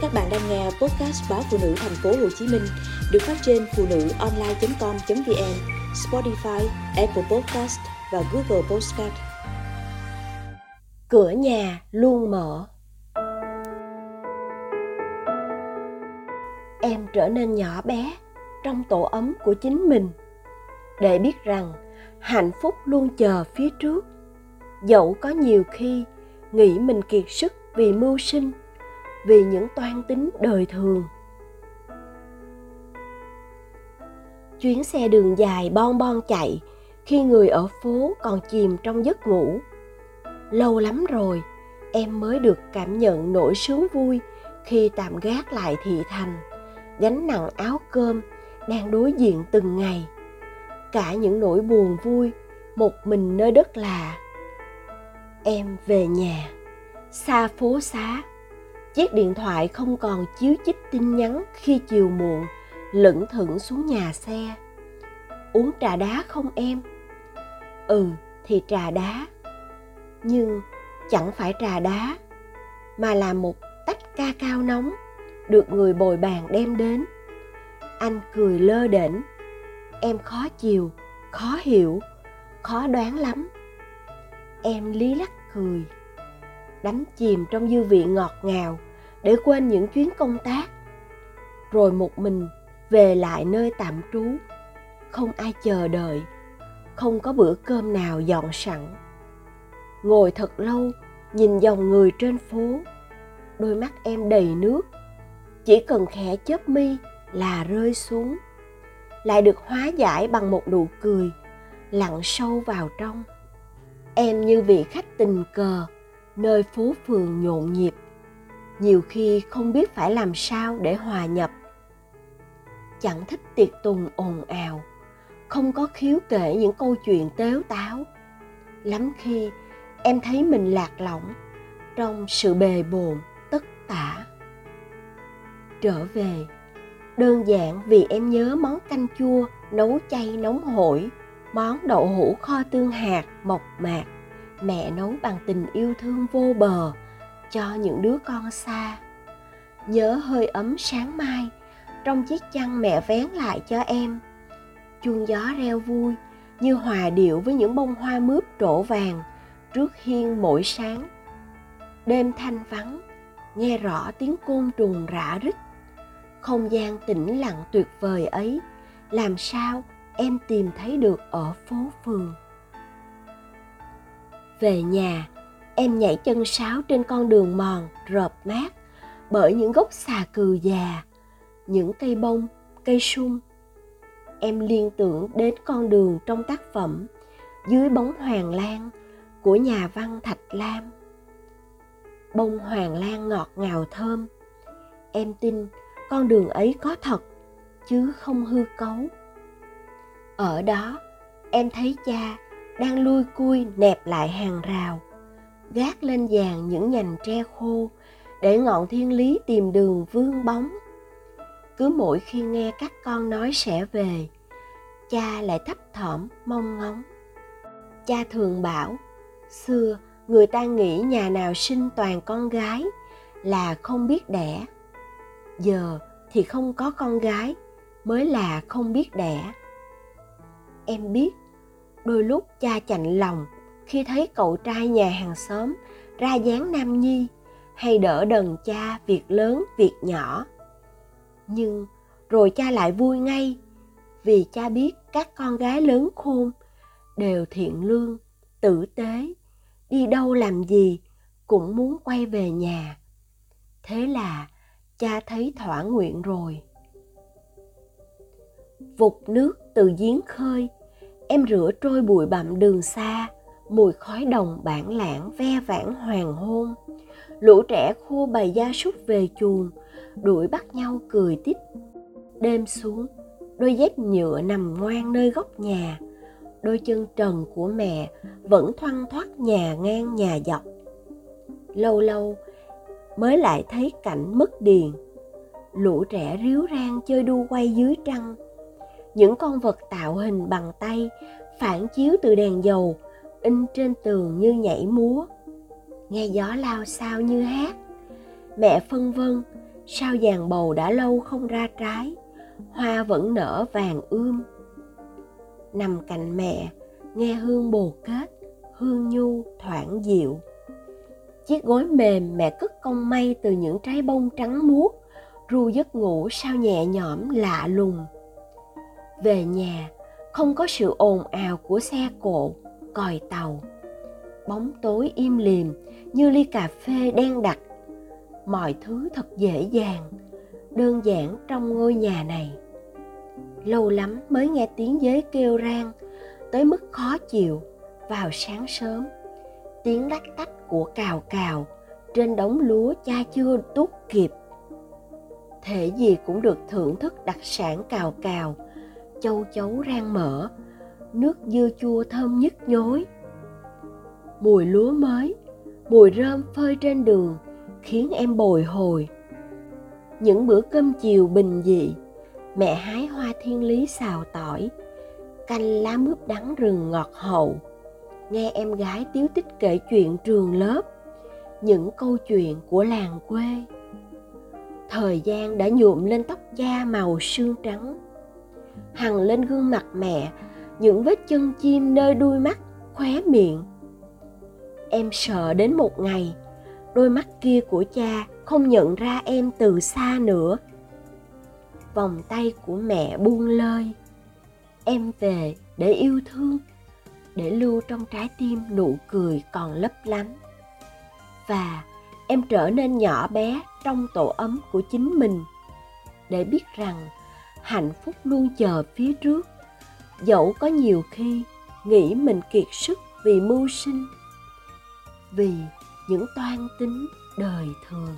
Các bạn đang nghe podcast báo phụ nữ thành phố Hồ Chí Minh được phát trên phụ nữ online.com.vn, Spotify, Apple Podcast và Google Podcast. Cửa nhà luôn mở. Em trở nên nhỏ bé trong tổ ấm của chính mình để biết rằng hạnh phúc luôn chờ phía trước dẫu có nhiều khi nghĩ mình kiệt sức vì mưu sinh vì những toan tính đời thường. Chuyến xe đường dài bon bon chạy, khi người ở phố còn chìm trong giấc ngủ. Lâu lắm rồi, em mới được cảm nhận nỗi sướng vui khi tạm gác lại thị thành, gánh nặng áo cơm đang đối diện từng ngày. Cả những nỗi buồn vui, một mình nơi đất lạ. Em về nhà, xa phố xá chiếc điện thoại không còn chiếu chích tin nhắn khi chiều muộn, lững thững xuống nhà xe. Uống trà đá không em? Ừ thì trà đá. Nhưng chẳng phải trà đá, mà là một tách ca cao nóng được người bồi bàn đem đến. Anh cười lơ đễnh. Em khó chiều, khó hiểu, khó đoán lắm. Em lý lắc cười, đánh chìm trong dư vị ngọt ngào để quên những chuyến công tác. Rồi một mình về lại nơi tạm trú. Không ai chờ đợi, không có bữa cơm nào dọn sẵn. Ngồi thật lâu, nhìn dòng người trên phố. Đôi mắt em đầy nước. Chỉ cần khẽ chớp mi là rơi xuống. Lại được hóa giải bằng một nụ cười lặn sâu vào trong. Em như vị khách tình cờ nơi phố phường nhộn nhịp nhiều khi không biết phải làm sao để hòa nhập. Chẳng thích tiệc tùng ồn ào, không có khiếu kể những câu chuyện tếu táo. Lắm khi em thấy mình lạc lõng trong sự bề bộn, tất tả. Trở về, đơn giản vì em nhớ món canh chua nấu chay nóng hổi, món đậu hũ kho tương hạt mộc mạc, mẹ nấu bằng tình yêu thương vô bờ cho những đứa con xa. Nhớ hơi ấm sáng mai, trong chiếc chăn mẹ vén lại cho em. Chuông gió reo vui, như hòa điệu với những bông hoa mướp trổ vàng trước hiên mỗi sáng. Đêm thanh vắng, nghe rõ tiếng côn trùng rã rít. Không gian tĩnh lặng tuyệt vời ấy, làm sao em tìm thấy được ở phố phường? Về nhà em nhảy chân sáo trên con đường mòn, rợp mát, bởi những gốc xà cừ già, những cây bông, cây sung. Em liên tưởng đến con đường trong tác phẩm dưới bóng hoàng lan của nhà văn thạch lam. Bông hoàng lan ngọt ngào thơm. Em tin con đường ấy có thật, chứ không hư cấu. Ở đó, em thấy cha đang lui cui nẹp lại hàng rào gác lên vàng những nhành tre khô để ngọn thiên lý tìm đường vương bóng. Cứ mỗi khi nghe các con nói sẽ về, cha lại thấp thỏm mong ngóng. Cha thường bảo, xưa, người ta nghĩ nhà nào sinh toàn con gái là không biết đẻ. Giờ thì không có con gái mới là không biết đẻ. Em biết, đôi lúc cha chạnh lòng khi thấy cậu trai nhà hàng xóm ra dáng nam nhi hay đỡ đần cha việc lớn, việc nhỏ. Nhưng rồi cha lại vui ngay vì cha biết các con gái lớn khôn đều thiện lương, tử tế, đi đâu làm gì cũng muốn quay về nhà. Thế là cha thấy thỏa nguyện rồi. Vụt nước từ giếng khơi, em rửa trôi bụi bặm đường xa mùi khói đồng bản lãng ve vãn hoàng hôn. Lũ trẻ khua bầy gia súc về chuồng, đuổi bắt nhau cười tít. Đêm xuống, đôi dép nhựa nằm ngoan nơi góc nhà. Đôi chân trần của mẹ vẫn thoăn thoắt nhà ngang nhà dọc. Lâu lâu mới lại thấy cảnh mất điền. Lũ trẻ ríu rang chơi đu quay dưới trăng. Những con vật tạo hình bằng tay phản chiếu từ đèn dầu in trên tường như nhảy múa. Nghe gió lao sao như hát. Mẹ phân vân, sao vàng bầu đã lâu không ra trái, hoa vẫn nở vàng ươm. Nằm cạnh mẹ, nghe hương bồ kết, hương nhu thoảng dịu. Chiếc gối mềm mẹ cất công may từ những trái bông trắng muốt, ru giấc ngủ sao nhẹ nhõm lạ lùng. Về nhà, không có sự ồn ào của xe cộ còi tàu. Bóng tối im lìm, như ly cà phê đen đặc. Mọi thứ thật dễ dàng, đơn giản trong ngôi nhà này. Lâu lắm mới nghe tiếng dế kêu rang, tới mức khó chịu vào sáng sớm. Tiếng lách tách của cào cào trên đống lúa cha chưa tút kịp. Thể gì cũng được thưởng thức đặc sản cào cào, châu chấu rang mỡ nước dưa chua thơm nhức nhối. Mùi lúa mới, mùi rơm phơi trên đường, khiến em bồi hồi. Những bữa cơm chiều bình dị, mẹ hái hoa thiên lý xào tỏi, canh lá mướp đắng rừng ngọt hậu. Nghe em gái tiếu tích kể chuyện trường lớp, những câu chuyện của làng quê. Thời gian đã nhuộm lên tóc cha màu sương trắng, hằng lên gương mặt mẹ những vết chân chim nơi đuôi mắt khóe miệng. Em sợ đến một ngày, đôi mắt kia của cha không nhận ra em từ xa nữa. Vòng tay của mẹ buông lơi. Em về để yêu thương, để lưu trong trái tim nụ cười còn lấp lánh. Và em trở nên nhỏ bé trong tổ ấm của chính mình, để biết rằng hạnh phúc luôn chờ phía trước dẫu có nhiều khi nghĩ mình kiệt sức vì mưu sinh, vì những toan tính đời thường.